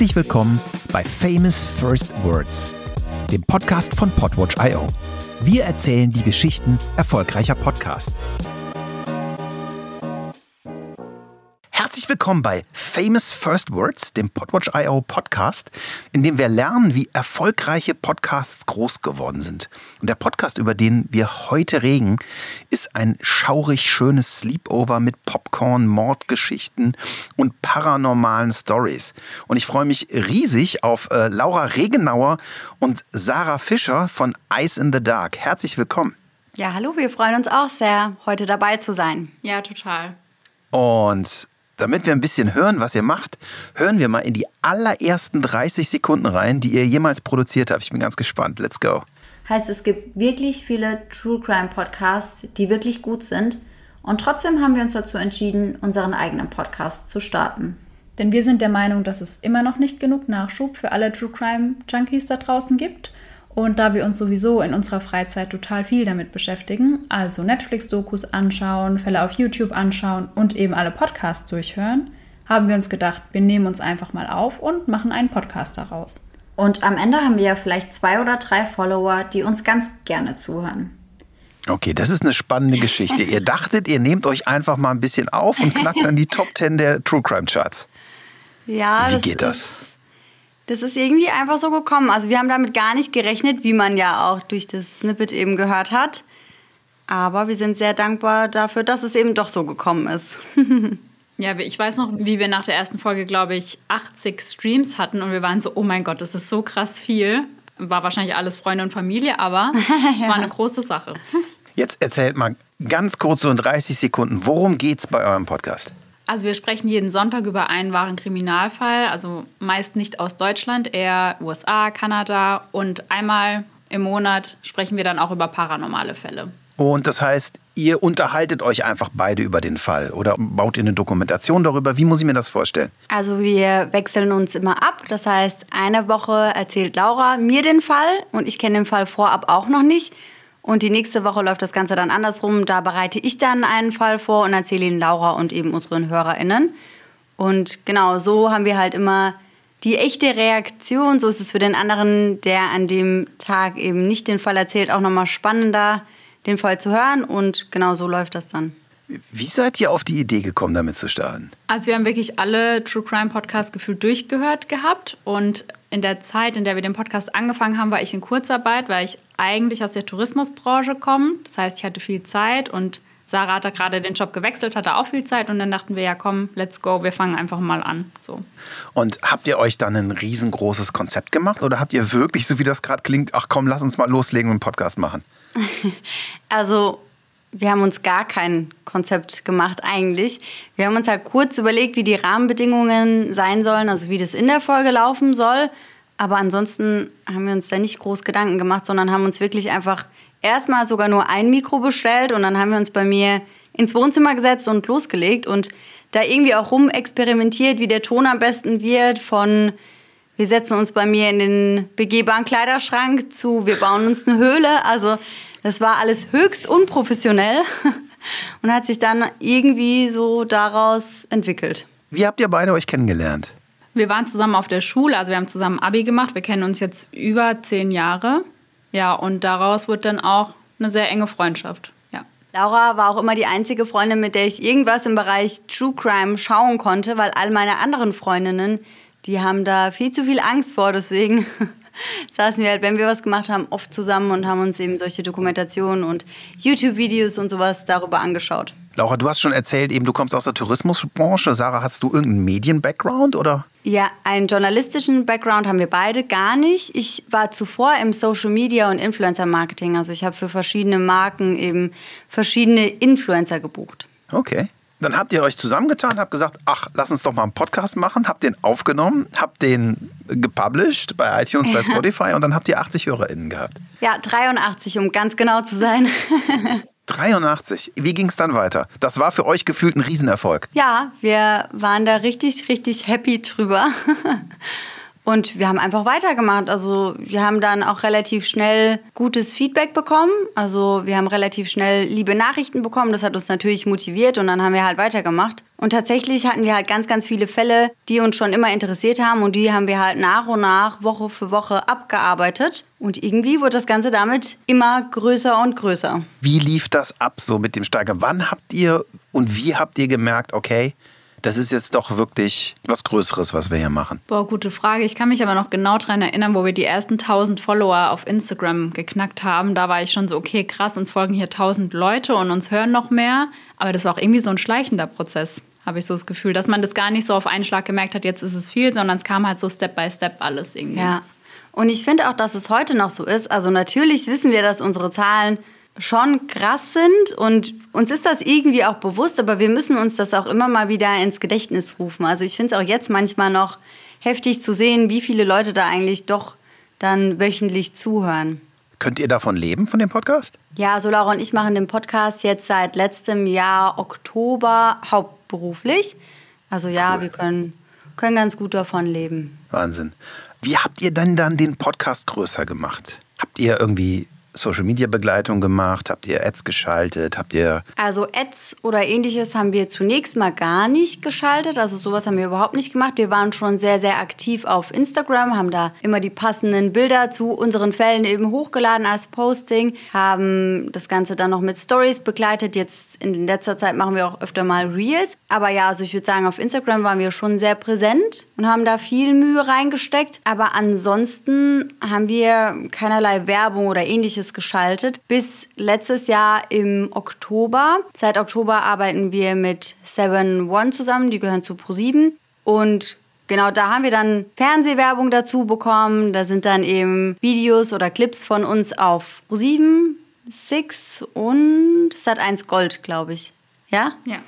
Herzlich willkommen bei Famous First Words, dem Podcast von Podwatch.io. Wir erzählen die Geschichten erfolgreicher Podcasts. Willkommen bei Famous First Words, dem Podwatch.io Podcast, in dem wir lernen, wie erfolgreiche Podcasts groß geworden sind. Und der Podcast, über den wir heute reden, ist ein schaurig schönes Sleepover mit Popcorn, Mordgeschichten und paranormalen Stories. Und ich freue mich riesig auf äh, Laura Regenauer und Sarah Fischer von Ice in the Dark. Herzlich willkommen. Ja, hallo, wir freuen uns auch sehr, heute dabei zu sein. Ja, total. Und damit wir ein bisschen hören, was ihr macht, hören wir mal in die allerersten 30 Sekunden rein, die ihr jemals produziert habt. Ich bin ganz gespannt. Let's go. Heißt, es gibt wirklich viele True Crime Podcasts, die wirklich gut sind. Und trotzdem haben wir uns dazu entschieden, unseren eigenen Podcast zu starten. Denn wir sind der Meinung, dass es immer noch nicht genug Nachschub für alle True Crime Junkies da draußen gibt. Und da wir uns sowieso in unserer Freizeit total viel damit beschäftigen, also Netflix-Dokus anschauen, Fälle auf YouTube anschauen und eben alle Podcasts durchhören, haben wir uns gedacht, wir nehmen uns einfach mal auf und machen einen Podcast daraus. Und am Ende haben wir ja vielleicht zwei oder drei Follower, die uns ganz gerne zuhören. Okay, das ist eine spannende Geschichte. ihr dachtet, ihr nehmt euch einfach mal ein bisschen auf und knackt dann die Top 10 der True Crime Charts. Ja, Wie geht das? Das ist irgendwie einfach so gekommen. Also wir haben damit gar nicht gerechnet, wie man ja auch durch das Snippet eben gehört hat. Aber wir sind sehr dankbar dafür, dass es eben doch so gekommen ist. ja, ich weiß noch, wie wir nach der ersten Folge, glaube ich, 80 Streams hatten und wir waren so, oh mein Gott, das ist so krass viel. War wahrscheinlich alles Freunde und Familie, aber es ja. war eine große Sache. Jetzt erzählt mal ganz kurz so in 30 Sekunden, worum geht es bei eurem Podcast? Also wir sprechen jeden Sonntag über einen wahren Kriminalfall, also meist nicht aus Deutschland, eher USA, Kanada und einmal im Monat sprechen wir dann auch über paranormale Fälle. Und das heißt, ihr unterhaltet euch einfach beide über den Fall oder baut ihr eine Dokumentation darüber? Wie muss ich mir das vorstellen? Also wir wechseln uns immer ab. Das heißt, eine Woche erzählt Laura mir den Fall und ich kenne den Fall vorab auch noch nicht. Und die nächste Woche läuft das Ganze dann andersrum. Da bereite ich dann einen Fall vor und erzähle ihn Laura und eben unseren HörerInnen. Und genau so haben wir halt immer die echte Reaktion. So ist es für den anderen, der an dem Tag eben nicht den Fall erzählt, auch nochmal spannender, den Fall zu hören. Und genau so läuft das dann. Wie seid ihr auf die Idee gekommen, damit zu starten? Also wir haben wirklich alle True Crime Podcasts gefühlt durchgehört gehabt und in der Zeit, in der wir den Podcast angefangen haben, war ich in Kurzarbeit, weil ich eigentlich aus der Tourismusbranche komme. Das heißt, ich hatte viel Zeit und Sarah hat da gerade den Job gewechselt, hatte auch viel Zeit und dann dachten wir, ja komm, let's go, wir fangen einfach mal an. So. Und habt ihr euch dann ein riesengroßes Konzept gemacht oder habt ihr wirklich, so wie das gerade klingt, ach komm, lass uns mal loslegen und einen Podcast machen? Also wir haben uns gar kein Konzept gemacht eigentlich. Wir haben uns halt kurz überlegt, wie die Rahmenbedingungen sein sollen, also wie das in der Folge laufen soll. Aber ansonsten haben wir uns da nicht groß Gedanken gemacht, sondern haben uns wirklich einfach erstmal sogar nur ein Mikro bestellt und dann haben wir uns bei mir ins Wohnzimmer gesetzt und losgelegt und da irgendwie auch rumexperimentiert, wie der Ton am besten wird von wir setzen uns bei mir in den begehbaren Kleiderschrank zu, wir bauen uns eine Höhle. Also das war alles höchst unprofessionell und hat sich dann irgendwie so daraus entwickelt. Wie habt ihr beide euch kennengelernt? Wir waren zusammen auf der Schule, also wir haben zusammen Abi gemacht. Wir kennen uns jetzt über zehn Jahre. Ja, und daraus wird dann auch eine sehr enge Freundschaft. Ja. Laura war auch immer die einzige Freundin, mit der ich irgendwas im Bereich True Crime schauen konnte, weil all meine anderen Freundinnen, die haben da viel zu viel Angst vor. Deswegen saßen wir halt, wenn wir was gemacht haben, oft zusammen und haben uns eben solche Dokumentationen und YouTube-Videos und sowas darüber angeschaut. Laura, du hast schon erzählt, eben du kommst aus der Tourismusbranche. Sarah, hast du irgendeinen Medien-Background oder? Ja, einen journalistischen Background haben wir beide gar nicht. Ich war zuvor im Social Media und Influencer Marketing. Also ich habe für verschiedene Marken eben verschiedene Influencer gebucht. Okay. Dann habt ihr euch zusammengetan, habt gesagt, ach, lass uns doch mal einen Podcast machen, habt den aufgenommen, habt den gepublished bei iTunes, ja. bei Spotify und dann habt ihr 80 HörerInnen gehabt. Ja, 83, um ganz genau zu sein. 83. Wie ging es dann weiter? Das war für euch gefühlt ein Riesenerfolg. Ja, wir waren da richtig, richtig happy drüber. Und wir haben einfach weitergemacht. Also wir haben dann auch relativ schnell gutes Feedback bekommen. Also wir haben relativ schnell liebe Nachrichten bekommen. Das hat uns natürlich motiviert und dann haben wir halt weitergemacht. Und tatsächlich hatten wir halt ganz, ganz viele Fälle, die uns schon immer interessiert haben und die haben wir halt nach und nach, Woche für Woche abgearbeitet. Und irgendwie wurde das Ganze damit immer größer und größer. Wie lief das ab so mit dem Steiger? Wann habt ihr und wie habt ihr gemerkt, okay, das ist jetzt doch wirklich was Größeres, was wir hier machen? Boah, gute Frage. Ich kann mich aber noch genau daran erinnern, wo wir die ersten 1000 Follower auf Instagram geknackt haben. Da war ich schon so, okay, krass, uns folgen hier 1000 Leute und uns hören noch mehr. Aber das war auch irgendwie so ein schleichender Prozess habe ich so das Gefühl, dass man das gar nicht so auf einen Schlag gemerkt hat, jetzt ist es viel, sondern es kam halt so Step by Step alles irgendwie. Ja. Und ich finde auch, dass es heute noch so ist. Also natürlich wissen wir, dass unsere Zahlen schon krass sind und uns ist das irgendwie auch bewusst, aber wir müssen uns das auch immer mal wieder ins Gedächtnis rufen. Also ich finde es auch jetzt manchmal noch heftig zu sehen, wie viele Leute da eigentlich doch dann wöchentlich zuhören. Könnt ihr davon leben, von dem Podcast? Ja, so Laura und ich machen den Podcast jetzt seit letztem Jahr Oktober hauptberuflich. Also ja, cool. wir können, können ganz gut davon leben. Wahnsinn. Wie habt ihr denn dann den Podcast größer gemacht? Habt ihr irgendwie Social Media Begleitung gemacht? Habt ihr Ads geschaltet? Habt ihr Also Ads oder ähnliches haben wir zunächst mal gar nicht geschaltet. Also sowas haben wir überhaupt nicht gemacht. Wir waren schon sehr, sehr aktiv auf Instagram, haben da immer die passenden Bilder zu unseren Fällen eben hochgeladen als Posting, haben das Ganze dann noch mit Stories begleitet. Jetzt in letzter Zeit machen wir auch öfter mal Reels. Aber ja, also ich würde sagen, auf Instagram waren wir schon sehr präsent und haben da viel Mühe reingesteckt. Aber ansonsten haben wir keinerlei Werbung oder ähnliches geschaltet. Bis letztes Jahr im Oktober. Seit Oktober arbeiten wir mit 7 One zusammen. Die gehören zu Pro7. Und Genau, da haben wir dann Fernsehwerbung dazu bekommen. Da sind dann eben Videos oder Clips von uns auf Pro7 Six und Sat1 Gold, glaube ich. Ja? Ja.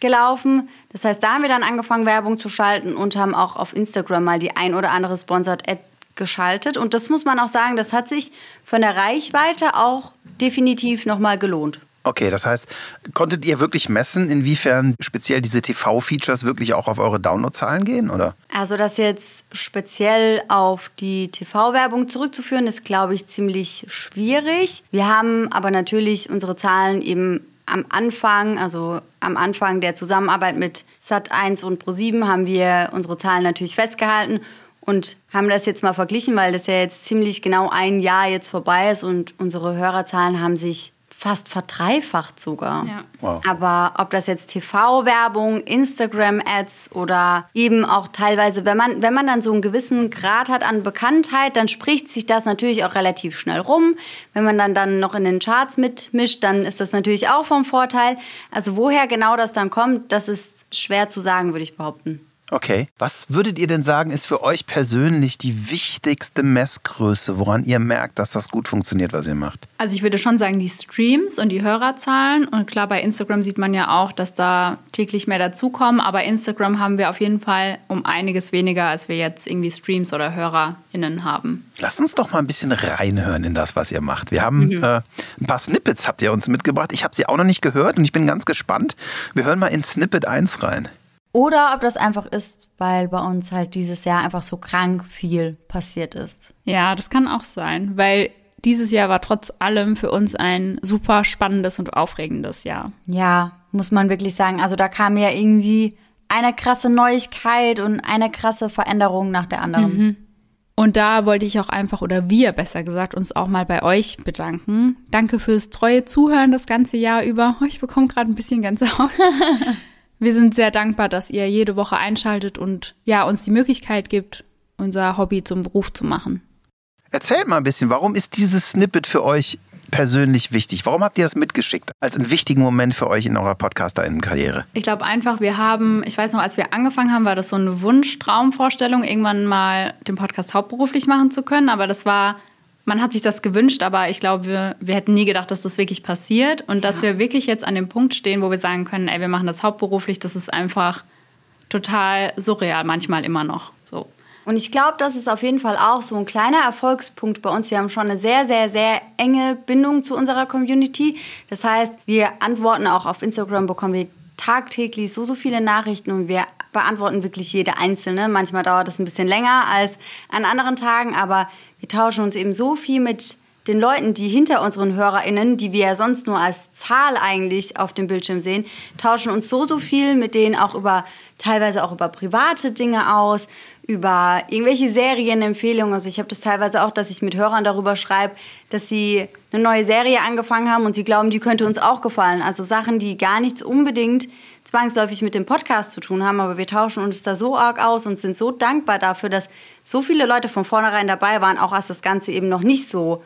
Gelaufen. Das heißt, da haben wir dann angefangen, Werbung zu schalten und haben auch auf Instagram mal die ein oder andere Sponsored Ad geschaltet. Und das muss man auch sagen, das hat sich von der Reichweite auch definitiv nochmal gelohnt. Okay, das heißt, konntet ihr wirklich messen, inwiefern speziell diese TV-Features wirklich auch auf eure Downloadzahlen gehen, oder? Also das jetzt speziell auf die TV-Werbung zurückzuführen, ist, glaube ich, ziemlich schwierig. Wir haben aber natürlich unsere Zahlen eben am Anfang, also am Anfang der Zusammenarbeit mit Sat1 und Pro7 haben wir unsere Zahlen natürlich festgehalten und haben das jetzt mal verglichen, weil das ja jetzt ziemlich genau ein Jahr jetzt vorbei ist und unsere Hörerzahlen haben sich fast verdreifacht sogar. Ja. Wow. Aber ob das jetzt TV-Werbung, Instagram-Ads oder eben auch teilweise, wenn man, wenn man dann so einen gewissen Grad hat an Bekanntheit, dann spricht sich das natürlich auch relativ schnell rum. Wenn man dann, dann noch in den Charts mitmischt, dann ist das natürlich auch vom Vorteil. Also woher genau das dann kommt, das ist schwer zu sagen, würde ich behaupten. Okay. Was würdet ihr denn sagen, ist für euch persönlich die wichtigste Messgröße, woran ihr merkt, dass das gut funktioniert, was ihr macht? Also ich würde schon sagen, die Streams und die Hörerzahlen. Und klar, bei Instagram sieht man ja auch, dass da täglich mehr dazukommen. Aber Instagram haben wir auf jeden Fall um einiges weniger, als wir jetzt irgendwie Streams oder HörerInnen haben. Lasst uns doch mal ein bisschen reinhören in das, was ihr macht. Wir haben mhm. äh, ein paar Snippets, habt ihr uns mitgebracht. Ich habe sie auch noch nicht gehört und ich bin ganz gespannt. Wir hören mal in Snippet 1 rein. Oder ob das einfach ist, weil bei uns halt dieses Jahr einfach so krank viel passiert ist. Ja, das kann auch sein, weil dieses Jahr war trotz allem für uns ein super spannendes und aufregendes Jahr. Ja, muss man wirklich sagen. Also da kam ja irgendwie eine krasse Neuigkeit und eine krasse Veränderung nach der anderen. Mhm. Und da wollte ich auch einfach, oder wir besser gesagt, uns auch mal bei euch bedanken. Danke fürs treue Zuhören das ganze Jahr über. Oh, ich bekomme gerade ein bisschen Gänsehaut. wir sind sehr dankbar, dass ihr jede Woche einschaltet und ja, uns die Möglichkeit gibt, unser Hobby zum Beruf zu machen. Erzählt mal ein bisschen, warum ist dieses Snippet für euch persönlich wichtig? Warum habt ihr das mitgeschickt als einen wichtigen Moment für euch in eurer Podcaster-Karriere? Ich glaube einfach, wir haben, ich weiß noch, als wir angefangen haben, war das so eine Wunsch-Traumvorstellung, irgendwann mal den Podcast hauptberuflich machen zu können. Aber das war man hat sich das gewünscht, aber ich glaube, wir, wir hätten nie gedacht, dass das wirklich passiert und ja. dass wir wirklich jetzt an dem Punkt stehen, wo wir sagen können, ey, wir machen das hauptberuflich, das ist einfach total surreal, manchmal immer noch so. Und ich glaube, das ist auf jeden Fall auch so ein kleiner Erfolgspunkt bei uns. Wir haben schon eine sehr, sehr, sehr enge Bindung zu unserer Community. Das heißt, wir antworten auch auf Instagram, bekommen wir tagtäglich so, so viele Nachrichten und wir beantworten wirklich jede einzelne. Manchmal dauert es ein bisschen länger als an anderen Tagen, aber wir tauschen uns eben so viel mit den Leuten, die hinter unseren HörerInnen, die wir ja sonst nur als Zahl eigentlich auf dem Bildschirm sehen, tauschen uns so, so viel mit denen auch über, teilweise auch über private Dinge aus, über irgendwelche Serienempfehlungen. Also ich habe das teilweise auch, dass ich mit Hörern darüber schreibe, dass sie eine neue Serie angefangen haben und sie glauben, die könnte uns auch gefallen. Also Sachen, die gar nichts unbedingt zwangsläufig mit dem Podcast zu tun haben, aber wir tauschen uns da so arg aus und sind so dankbar dafür, dass so viele Leute von vornherein dabei waren, auch als das Ganze eben noch nicht so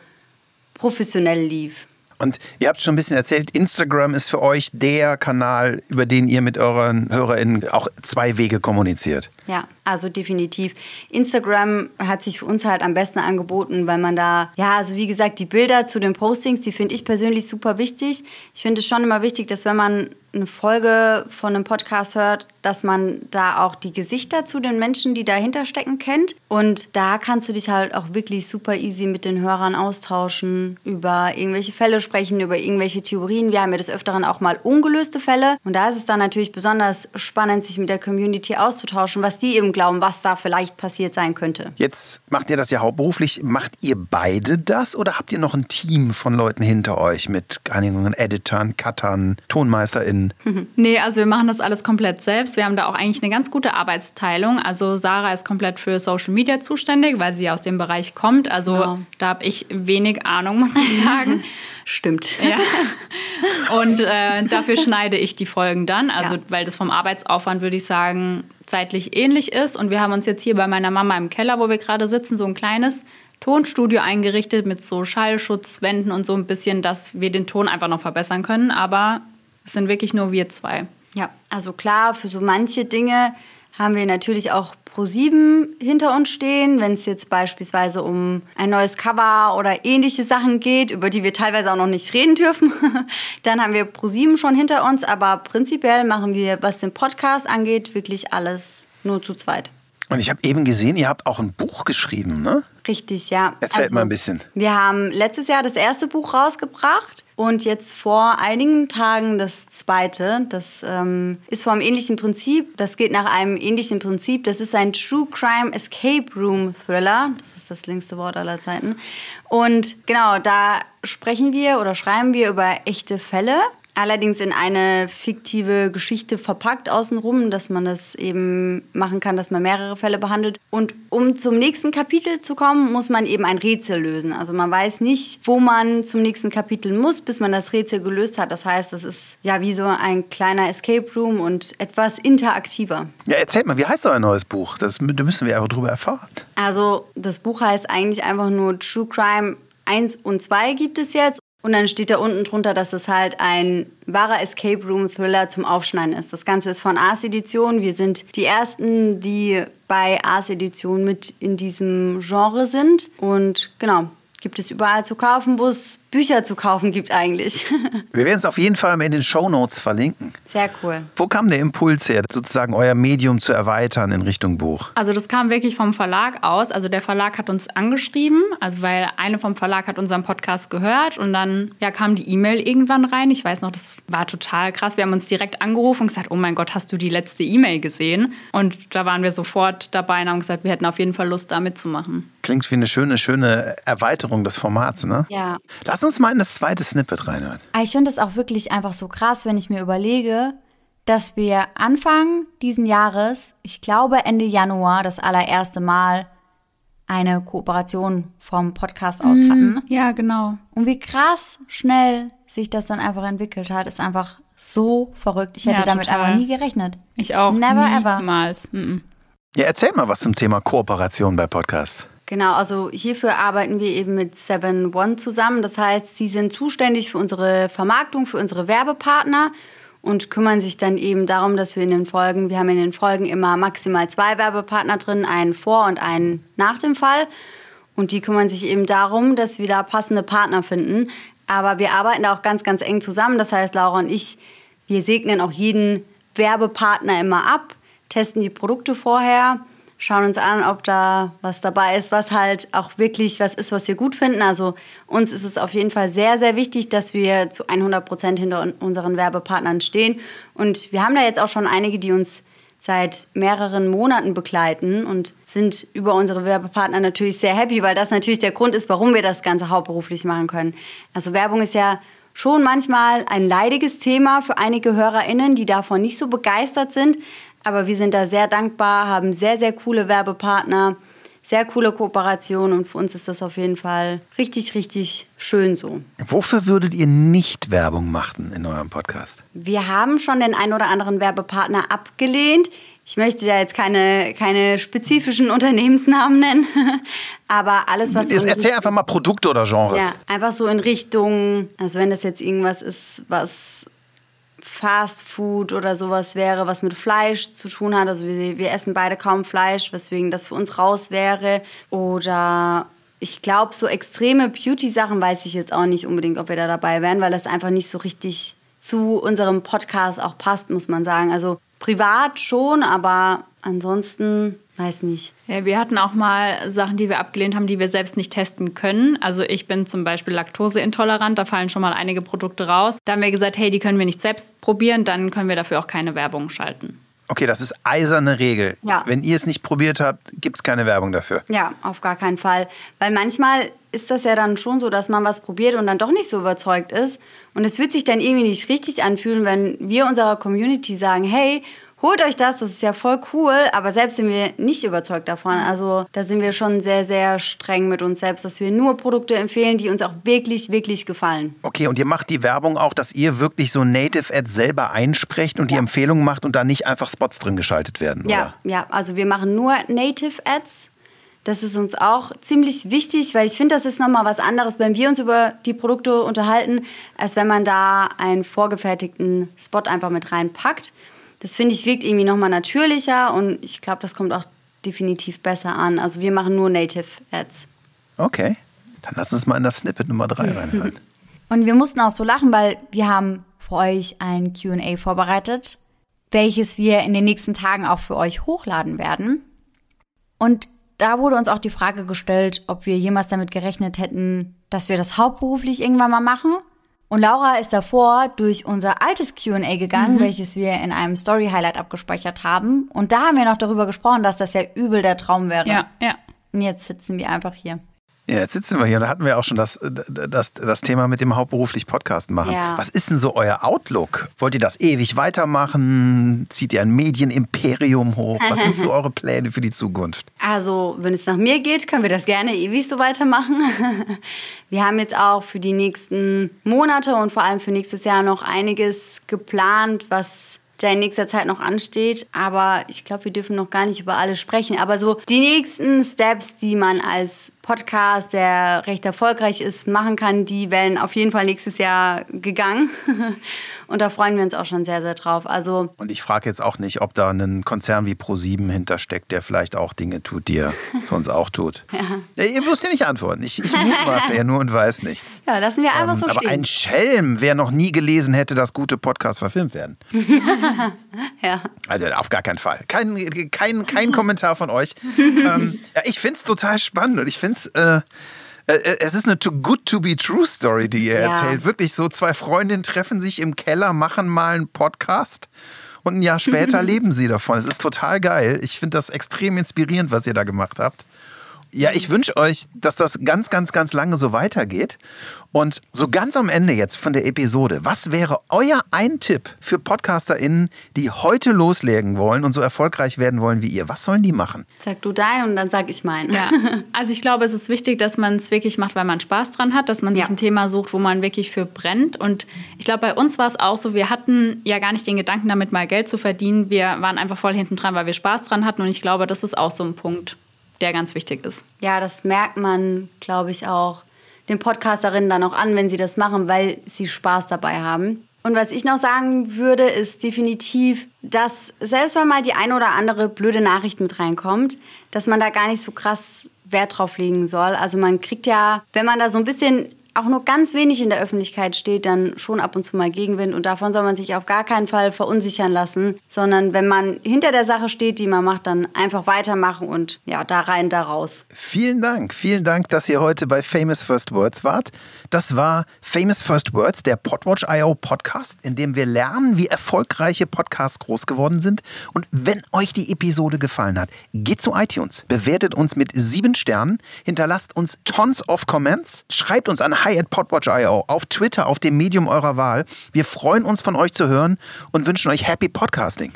professionell lief. Und ihr habt schon ein bisschen erzählt, Instagram ist für euch der Kanal, über den ihr mit euren HörerInnen auch zwei Wege kommuniziert. Ja, also definitiv. Instagram hat sich für uns halt am besten angeboten, weil man da, ja, also wie gesagt, die Bilder zu den Postings, die finde ich persönlich super wichtig. Ich finde es schon immer wichtig, dass wenn man eine Folge von einem Podcast hört, dass man da auch die Gesichter zu den Menschen, die dahinter stecken, kennt. Und da kannst du dich halt auch wirklich super easy mit den Hörern austauschen, über irgendwelche Fälle sprechen, über irgendwelche Theorien. Wir haben ja des Öfteren auch mal ungelöste Fälle. Und da ist es dann natürlich besonders spannend, sich mit der Community auszutauschen, was die eben glauben, was da vielleicht passiert sein könnte. Jetzt macht ihr das ja hauptberuflich. Macht ihr beide das oder habt ihr noch ein Team von Leuten hinter euch mit einigen Editoren, Cuttern, TonmeisterInnen? Nee, also wir machen das alles komplett selbst. Wir haben da auch eigentlich eine ganz gute Arbeitsteilung. Also Sarah ist komplett für Social Media zuständig, weil sie aus dem Bereich kommt. Also wow. da habe ich wenig Ahnung, muss ich sagen. Stimmt. Ja. Und äh, dafür schneide ich die Folgen dann. Also, ja. weil das vom Arbeitsaufwand, würde ich sagen, zeitlich ähnlich ist. Und wir haben uns jetzt hier bei meiner Mama im Keller, wo wir gerade sitzen, so ein kleines Tonstudio eingerichtet mit so Schallschutzwänden und so ein bisschen, dass wir den Ton einfach noch verbessern können. Aber es sind wirklich nur wir zwei. Ja, also klar, für so manche Dinge haben wir natürlich auch Pro7 hinter uns stehen, wenn es jetzt beispielsweise um ein neues Cover oder ähnliche Sachen geht, über die wir teilweise auch noch nicht reden dürfen. Dann haben wir Pro7 schon hinter uns, aber prinzipiell machen wir, was den Podcast angeht, wirklich alles nur zu zweit. Und ich habe eben gesehen, ihr habt auch ein Buch geschrieben, ne? Richtig, ja. Erzählt also, mal ein bisschen. Wir haben letztes Jahr das erste Buch rausgebracht und jetzt vor einigen Tagen das zweite. Das ähm, ist vom ähnlichen Prinzip. Das geht nach einem ähnlichen Prinzip. Das ist ein True Crime Escape Room Thriller. Das ist das längste Wort aller Zeiten. Und genau, da sprechen wir oder schreiben wir über echte Fälle allerdings in eine fiktive Geschichte verpackt außenrum, dass man das eben machen kann, dass man mehrere Fälle behandelt. Und um zum nächsten Kapitel zu kommen, muss man eben ein Rätsel lösen. Also man weiß nicht, wo man zum nächsten Kapitel muss, bis man das Rätsel gelöst hat. Das heißt, das ist ja wie so ein kleiner Escape Room und etwas interaktiver. Ja, erzählt mal, wie heißt euer neues Buch? Das, da müssen wir einfach drüber erfahren. Also das Buch heißt eigentlich einfach nur True Crime 1 und 2 gibt es jetzt. Und dann steht da unten drunter, dass es halt ein wahrer Escape Room Thriller zum Aufschneiden ist. Das Ganze ist von Ars Edition. Wir sind die ersten, die bei Ars Edition mit in diesem Genre sind. Und genau, gibt es überall zu kaufen, wo es Bücher zu kaufen gibt eigentlich. Wir werden es auf jeden Fall in den Show Notes verlinken. Sehr cool. Wo kam der Impuls her, sozusagen euer Medium zu erweitern in Richtung Buch? Also das kam wirklich vom Verlag aus. Also der Verlag hat uns angeschrieben, also weil eine vom Verlag hat unseren Podcast gehört und dann ja, kam die E-Mail irgendwann rein. Ich weiß noch, das war total krass. Wir haben uns direkt angerufen und gesagt, oh mein Gott, hast du die letzte E-Mail gesehen? Und da waren wir sofort dabei und haben gesagt, wir hätten auf jeden Fall Lust, da mitzumachen. Klingt wie eine schöne, schöne Erweiterung des Formats, ne? Ja. Lass uns mal in das zweite Snippet reinhören. Ah, ich finde das auch wirklich einfach so krass, wenn ich mir überlege, dass wir Anfang diesen Jahres, ich glaube Ende Januar, das allererste Mal eine Kooperation vom Podcast aus mhm. hatten. Ja, genau. Und wie krass schnell sich das dann einfach entwickelt hat, ist einfach so verrückt. Ich hätte ja, damit einfach nie gerechnet. Ich auch. Never Niemals. ever. Mhm. Ja, erzähl mal was zum Thema Kooperation bei Podcasts. Genau, also hierfür arbeiten wir eben mit Seven One zusammen. Das heißt, sie sind zuständig für unsere Vermarktung, für unsere Werbepartner und kümmern sich dann eben darum, dass wir in den Folgen, wir haben in den Folgen immer maximal zwei Werbepartner drin, einen vor und einen nach dem Fall. Und die kümmern sich eben darum, dass wir da passende Partner finden. Aber wir arbeiten da auch ganz, ganz eng zusammen. Das heißt, Laura und ich, wir segnen auch jeden Werbepartner immer ab, testen die Produkte vorher schauen uns an, ob da was dabei ist, was halt auch wirklich was ist, was wir gut finden. Also uns ist es auf jeden Fall sehr, sehr wichtig, dass wir zu 100 Prozent hinter unseren Werbepartnern stehen. Und wir haben da jetzt auch schon einige, die uns seit mehreren Monaten begleiten und sind über unsere Werbepartner natürlich sehr happy, weil das natürlich der Grund ist, warum wir das Ganze hauptberuflich machen können. Also Werbung ist ja schon manchmal ein leidiges Thema für einige HörerInnen, die davon nicht so begeistert sind. Aber wir sind da sehr dankbar, haben sehr, sehr coole Werbepartner sehr coole Kooperation und für uns ist das auf jeden Fall richtig, richtig schön so. Wofür würdet ihr nicht Werbung machen in eurem Podcast? Wir haben schon den ein oder anderen Werbepartner abgelehnt. Ich möchte da jetzt keine, keine spezifischen Unternehmensnamen nennen, aber alles, was. Jetzt erzähl einfach mal Produkte oder Genres. Ja, einfach so in Richtung, also wenn das jetzt irgendwas ist, was Fast Food oder sowas wäre, was mit Fleisch zu tun hat. Also wir, wir essen beide kaum Fleisch, weswegen das für uns raus wäre. Oder ich glaube, so extreme Beauty-Sachen weiß ich jetzt auch nicht unbedingt, ob wir da dabei wären, weil das einfach nicht so richtig zu unserem Podcast auch passt, muss man sagen. Also privat schon, aber ansonsten Weiß nicht. Ja, wir hatten auch mal Sachen, die wir abgelehnt haben, die wir selbst nicht testen können. Also ich bin zum Beispiel laktoseintolerant, da fallen schon mal einige Produkte raus. Da haben wir gesagt, hey, die können wir nicht selbst probieren, dann können wir dafür auch keine Werbung schalten. Okay, das ist eiserne Regel. Ja. Wenn ihr es nicht probiert habt, gibt es keine Werbung dafür. Ja, auf gar keinen Fall. Weil manchmal ist das ja dann schon so, dass man was probiert und dann doch nicht so überzeugt ist. Und es wird sich dann irgendwie nicht richtig anfühlen, wenn wir unserer Community sagen, hey, holt euch das, das ist ja voll cool, aber selbst sind wir nicht überzeugt davon. Also da sind wir schon sehr, sehr streng mit uns selbst, dass wir nur Produkte empfehlen, die uns auch wirklich, wirklich gefallen. Okay, und ihr macht die Werbung auch, dass ihr wirklich so Native Ads selber einsprecht und ja. die Empfehlungen macht und da nicht einfach Spots drin geschaltet werden, ja, oder? Ja, also wir machen nur Native Ads. Das ist uns auch ziemlich wichtig, weil ich finde, das ist nochmal was anderes, wenn wir uns über die Produkte unterhalten, als wenn man da einen vorgefertigten Spot einfach mit reinpackt. Das finde ich wirkt irgendwie nochmal natürlicher und ich glaube, das kommt auch definitiv besser an. Also wir machen nur Native Ads. Okay, dann lass uns mal in das Snippet Nummer 3 reinhören. Und wir mussten auch so lachen, weil wir haben für euch ein QA vorbereitet, welches wir in den nächsten Tagen auch für euch hochladen werden. Und da wurde uns auch die Frage gestellt, ob wir jemals damit gerechnet hätten, dass wir das hauptberuflich irgendwann mal machen. Und Laura ist davor durch unser altes QA gegangen, mhm. welches wir in einem Story-Highlight abgespeichert haben. Und da haben wir noch darüber gesprochen, dass das ja übel der Traum wäre. Ja, ja. Und jetzt sitzen wir einfach hier. Ja, jetzt sitzen wir hier und da hatten wir auch schon das, das, das Thema mit dem hauptberuflich Podcast machen. Ja. Was ist denn so euer Outlook? Wollt ihr das ewig weitermachen? Zieht ihr ein Medienimperium hoch? Was sind so eure Pläne für die Zukunft? Also, wenn es nach mir geht, können wir das gerne ewig so weitermachen. Wir haben jetzt auch für die nächsten Monate und vor allem für nächstes Jahr noch einiges geplant, was da in nächster Zeit noch ansteht. Aber ich glaube, wir dürfen noch gar nicht über alles sprechen. Aber so die nächsten Steps, die man als Podcast, der recht erfolgreich ist, machen kann, die werden auf jeden Fall nächstes Jahr gegangen. Und da freuen wir uns auch schon sehr, sehr drauf. Also Und ich frage jetzt auch nicht, ob da ein Konzern wie Pro7 hintersteckt, der vielleicht auch Dinge tut, die er sonst auch tut. Ja. Ja, ihr müsst ja nicht antworten. Ich, ich mutmaße ja nur und weiß nichts. Ja, lassen wir einfach ähm, so aber stehen. Aber ein Schelm, wer noch nie gelesen hätte, dass gute Podcasts verfilmt werden. ja. Also auf gar keinen Fall. Kein, kein, kein Kommentar von euch. ähm, ja, ich finde es total spannend und ich finde es äh, äh, es ist eine too good to be true Story, die ihr ja. erzählt. Wirklich so zwei Freundinnen treffen sich im Keller, machen mal einen Podcast und ein Jahr später leben sie davon. Es ist total geil. Ich finde das extrem inspirierend, was ihr da gemacht habt. Ja, ich wünsche euch, dass das ganz, ganz, ganz lange so weitergeht. Und so ganz am Ende jetzt von der Episode, was wäre euer ein Tipp für PodcasterInnen, die heute loslegen wollen und so erfolgreich werden wollen wie ihr? Was sollen die machen? Sag du deinen und dann sag ich meinen. Ja. Also ich glaube, es ist wichtig, dass man es wirklich macht, weil man Spaß dran hat, dass man sich ja. ein Thema sucht, wo man wirklich für brennt. Und ich glaube, bei uns war es auch so, wir hatten ja gar nicht den Gedanken, damit mal Geld zu verdienen. Wir waren einfach voll hinten dran, weil wir Spaß dran hatten. Und ich glaube, das ist auch so ein Punkt der ganz wichtig ist. Ja, das merkt man, glaube ich, auch den Podcasterinnen dann auch an, wenn sie das machen, weil sie Spaß dabei haben. Und was ich noch sagen würde, ist definitiv, dass selbst wenn mal die eine oder andere blöde Nachricht mit reinkommt, dass man da gar nicht so krass Wert drauf legen soll. Also man kriegt ja, wenn man da so ein bisschen auch nur ganz wenig in der Öffentlichkeit steht, dann schon ab und zu mal Gegenwind. Und davon soll man sich auf gar keinen Fall verunsichern lassen, sondern wenn man hinter der Sache steht, die man macht, dann einfach weitermachen und ja, da rein, da raus. Vielen Dank, vielen Dank, dass ihr heute bei Famous First Words wart. Das war Famous First Words, der Podwatch.io Podcast, in dem wir lernen, wie erfolgreiche Podcasts groß geworden sind. Und wenn euch die Episode gefallen hat, geht zu iTunes, bewertet uns mit sieben Sternen, hinterlasst uns tons of Comments, schreibt uns an hi at podwatch.io auf Twitter, auf dem Medium eurer Wahl. Wir freuen uns von euch zu hören und wünschen euch happy Podcasting.